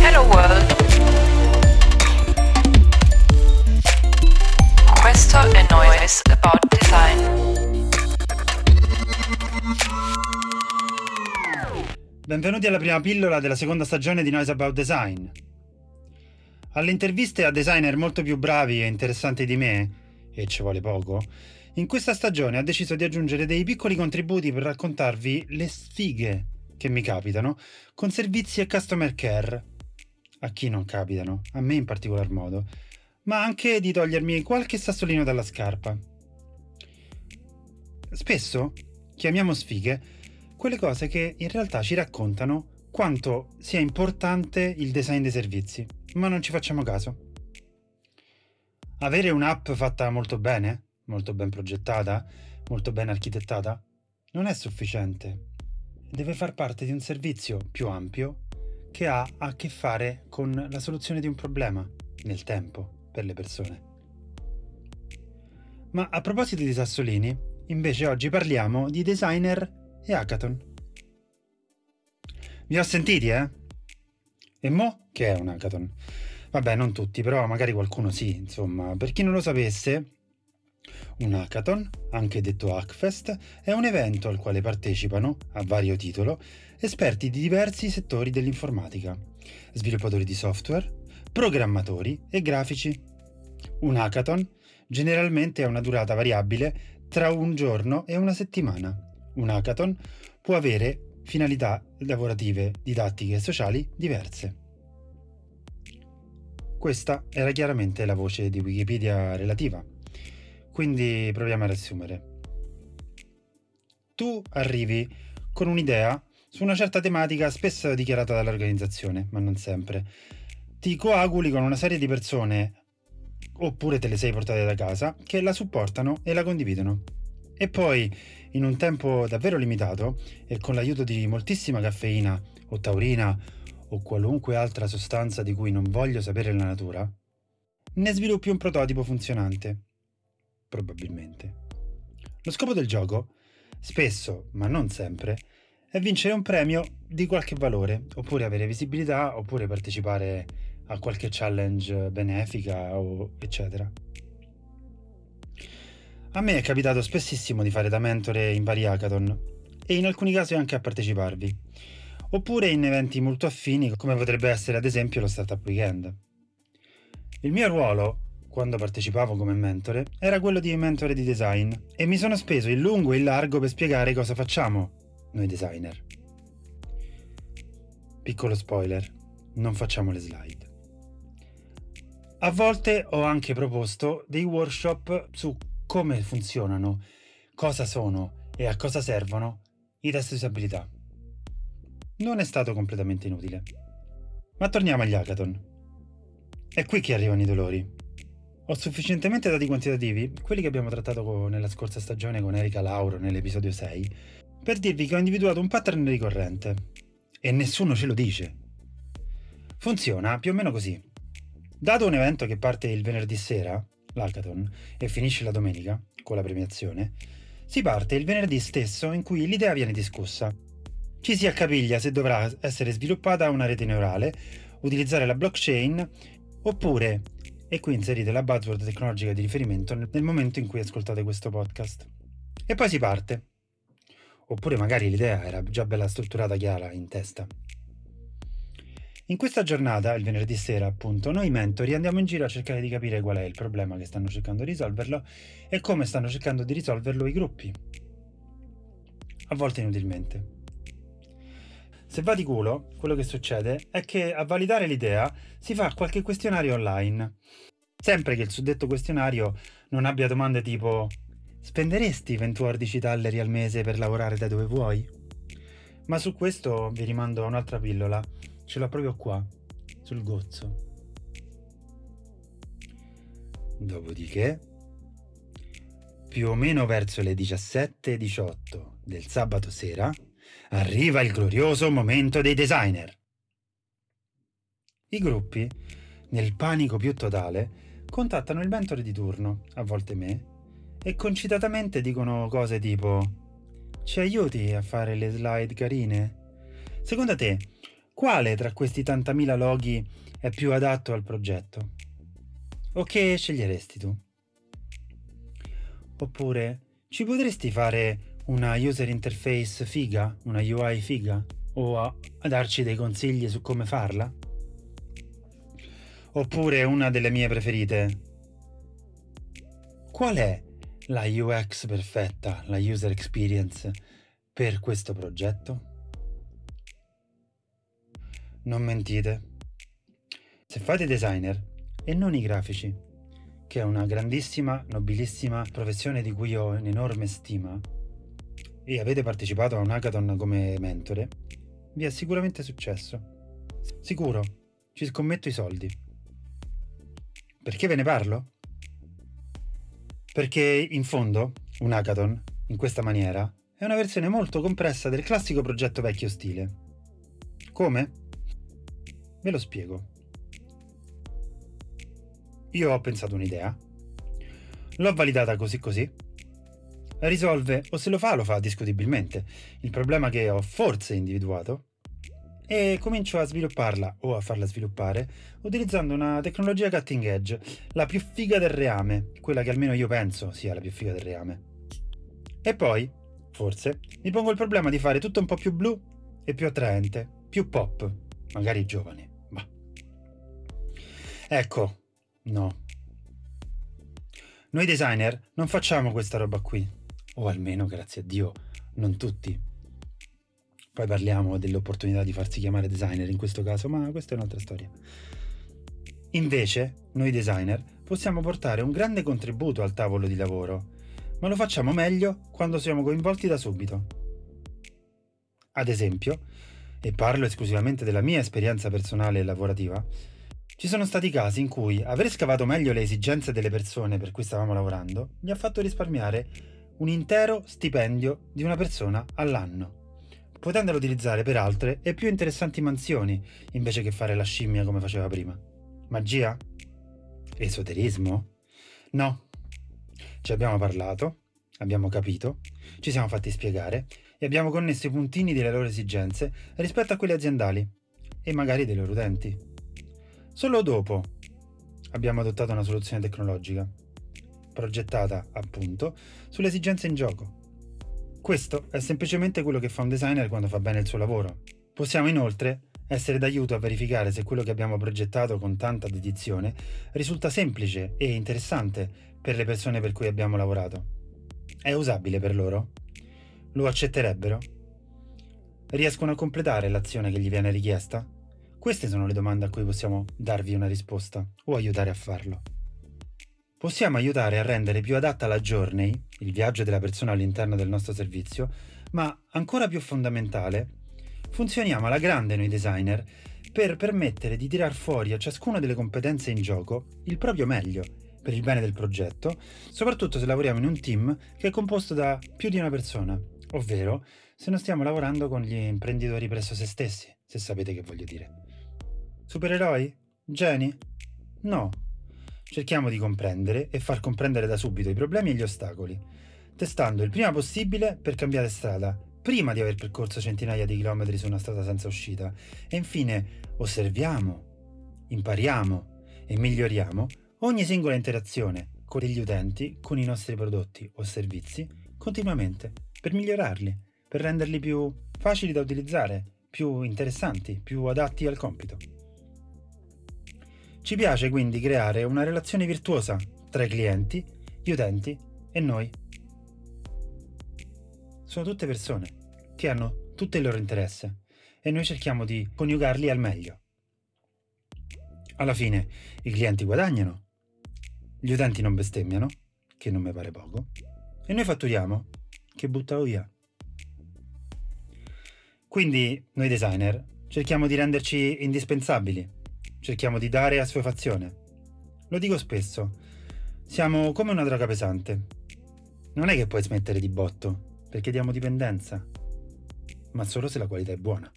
Hello World. Questo è Noise About Design. Benvenuti alla prima pillola della seconda stagione di Noise About Design. Alle interviste a designer molto più bravi e interessanti di me, e ci vuole poco, in questa stagione ho deciso di aggiungere dei piccoli contributi per raccontarvi le sfighe che mi capitano con servizi e customer care. A chi non capitano, a me in particolar modo, ma anche di togliermi qualche sassolino dalla scarpa. Spesso chiamiamo sfighe quelle cose che in realtà ci raccontano quanto sia importante il design dei servizi, ma non ci facciamo caso. Avere un'app fatta molto bene molto ben progettata, molto ben architettata, non è sufficiente. Deve far parte di un servizio più ampio che ha a che fare con la soluzione di un problema nel tempo per le persone. Ma a proposito di sassolini, invece oggi parliamo di designer e hackathon. Vi ho sentiti, eh? E mo che è un hackathon? Vabbè, non tutti, però magari qualcuno sì, insomma. Per chi non lo sapesse, un hackathon, anche detto Hackfest, è un evento al quale partecipano, a vario titolo, esperti di diversi settori dell'informatica, sviluppatori di software, programmatori e grafici. Un hackathon generalmente ha una durata variabile tra un giorno e una settimana. Un hackathon può avere finalità lavorative, didattiche e sociali diverse. Questa era chiaramente la voce di Wikipedia relativa. Quindi proviamo a riassumere. Tu arrivi con un'idea su una certa tematica spesso dichiarata dall'organizzazione, ma non sempre. Ti coaguli con una serie di persone, oppure te le sei portate da casa, che la supportano e la condividono. E poi, in un tempo davvero limitato e con l'aiuto di moltissima caffeina o taurina o qualunque altra sostanza di cui non voglio sapere la natura, ne sviluppi un prototipo funzionante probabilmente. Lo scopo del gioco, spesso, ma non sempre, è vincere un premio di qualche valore, oppure avere visibilità, oppure partecipare a qualche challenge benefica o eccetera. A me è capitato spessissimo di fare da mentore in vari hackathon e in alcuni casi anche a parteciparvi, oppure in eventi molto affini come potrebbe essere ad esempio lo Startup Weekend. Il mio ruolo quando partecipavo come mentore, era quello di mentore di design e mi sono speso in lungo e in largo per spiegare cosa facciamo noi designer. Piccolo spoiler, non facciamo le slide. A volte ho anche proposto dei workshop su come funzionano, cosa sono e a cosa servono i test di usabilità. Non è stato completamente inutile. Ma torniamo agli hackathon. È qui che arrivano i dolori. Ho sufficientemente dati quantitativi, quelli che abbiamo trattato nella scorsa stagione con Erika Lauro nell'episodio 6, per dirvi che ho individuato un pattern ricorrente. E nessuno ce lo dice. Funziona più o meno così. Dato un evento che parte il venerdì sera, l'hackathon, e finisce la domenica, con la premiazione, si parte il venerdì stesso in cui l'idea viene discussa. Ci si accapiglia se dovrà essere sviluppata una rete neurale, utilizzare la blockchain, oppure e qui inserite la buzzword tecnologica di riferimento nel momento in cui ascoltate questo podcast. E poi si parte. Oppure magari l'idea era già bella strutturata, chiara, in testa. In questa giornata, il venerdì sera appunto, noi mentori andiamo in giro a cercare di capire qual è il problema che stanno cercando di risolverlo e come stanno cercando di risolverlo i gruppi. A volte inutilmente. Se va di culo, quello che succede è che a validare l'idea si fa qualche questionario online. Sempre che il suddetto questionario non abbia domande tipo spenderesti 20 talleri al mese per lavorare da dove vuoi? Ma su questo vi rimando a un'altra pillola, ce l'ho proprio qua, sul gozzo. Dopodiché, più o meno verso le 17.18 del sabato sera, arriva il glorioso momento dei designer. I gruppi, nel panico più totale, contattano il mentore di turno, a volte me, e concitatamente dicono cose tipo ci aiuti a fare le slide carine? Secondo te, quale tra questi 80.000 loghi è più adatto al progetto? O che sceglieresti tu? Oppure ci potresti fare una user interface figa, una UI figa? O a, a darci dei consigli su come farla? Oppure una delle mie preferite. Qual è la UX perfetta, la user experience per questo progetto? Non mentite. Se fate designer e non i grafici, che è una grandissima, nobilissima professione di cui ho un'enorme stima, e avete partecipato a un hackathon come mentore, vi è sicuramente successo. Sicuro, ci scommetto i soldi. Perché ve ne parlo? Perché in fondo un hackathon, in questa maniera, è una versione molto compressa del classico progetto vecchio stile. Come? Ve lo spiego. Io ho pensato un'idea, l'ho validata così così, risolve o se lo fa lo fa discutibilmente il problema che ho forse individuato e comincio a svilupparla o a farla sviluppare utilizzando una tecnologia cutting edge, la più figa del reame, quella che almeno io penso sia la più figa del reame. E poi, forse, mi pongo il problema di fare tutto un po' più blu e più attraente, più pop, magari giovane. Ecco, no. Noi designer non facciamo questa roba qui, o almeno, grazie a Dio, non tutti. Poi parliamo dell'opportunità di farsi chiamare designer in questo caso, ma questa è un'altra storia. Invece, noi designer possiamo portare un grande contributo al tavolo di lavoro, ma lo facciamo meglio quando siamo coinvolti da subito. Ad esempio, e parlo esclusivamente della mia esperienza personale e lavorativa, ci sono stati casi in cui aver scavato meglio le esigenze delle persone per cui stavamo lavorando mi ha fatto risparmiare un intero stipendio di una persona all'anno, potendolo utilizzare per altre e più interessanti mansioni invece che fare la scimmia come faceva prima. Magia? Esoterismo? No. Ci abbiamo parlato, abbiamo capito, ci siamo fatti spiegare e abbiamo connesso i puntini delle loro esigenze rispetto a quelle aziendali e magari dei loro utenti. Solo dopo abbiamo adottato una soluzione tecnologica, progettata appunto sulle esigenze in gioco. Questo è semplicemente quello che fa un designer quando fa bene il suo lavoro. Possiamo inoltre essere d'aiuto a verificare se quello che abbiamo progettato con tanta dedizione risulta semplice e interessante per le persone per cui abbiamo lavorato. È usabile per loro? Lo accetterebbero? Riescono a completare l'azione che gli viene richiesta? Queste sono le domande a cui possiamo darvi una risposta o aiutare a farlo. Possiamo aiutare a rendere più adatta la journey, il viaggio della persona all'interno del nostro servizio, ma ancora più fondamentale, funzioniamo alla grande noi designer per permettere di tirar fuori a ciascuna delle competenze in gioco il proprio meglio per il bene del progetto, soprattutto se lavoriamo in un team che è composto da più di una persona, ovvero se non stiamo lavorando con gli imprenditori presso se stessi, se sapete che voglio dire. Supereroi? Geni? No. Cerchiamo di comprendere e far comprendere da subito i problemi e gli ostacoli, testando il prima possibile per cambiare strada, prima di aver percorso centinaia di chilometri su una strada senza uscita. E infine osserviamo, impariamo e miglioriamo ogni singola interazione con gli utenti, con i nostri prodotti o servizi, continuamente, per migliorarli, per renderli più facili da utilizzare, più interessanti, più adatti al compito. Ci piace quindi creare una relazione virtuosa tra i clienti, gli utenti e noi. Sono tutte persone che hanno tutto il loro interesse e noi cerchiamo di coniugarli al meglio. Alla fine i clienti guadagnano, gli utenti non bestemmiano, che non mi pare poco, e noi fatturiamo, che buttavo via. Quindi noi designer cerchiamo di renderci indispensabili cerchiamo di dare assuefazione. Lo dico spesso, siamo come una droga pesante. Non è che puoi smettere di botto, perché diamo dipendenza, ma solo se la qualità è buona.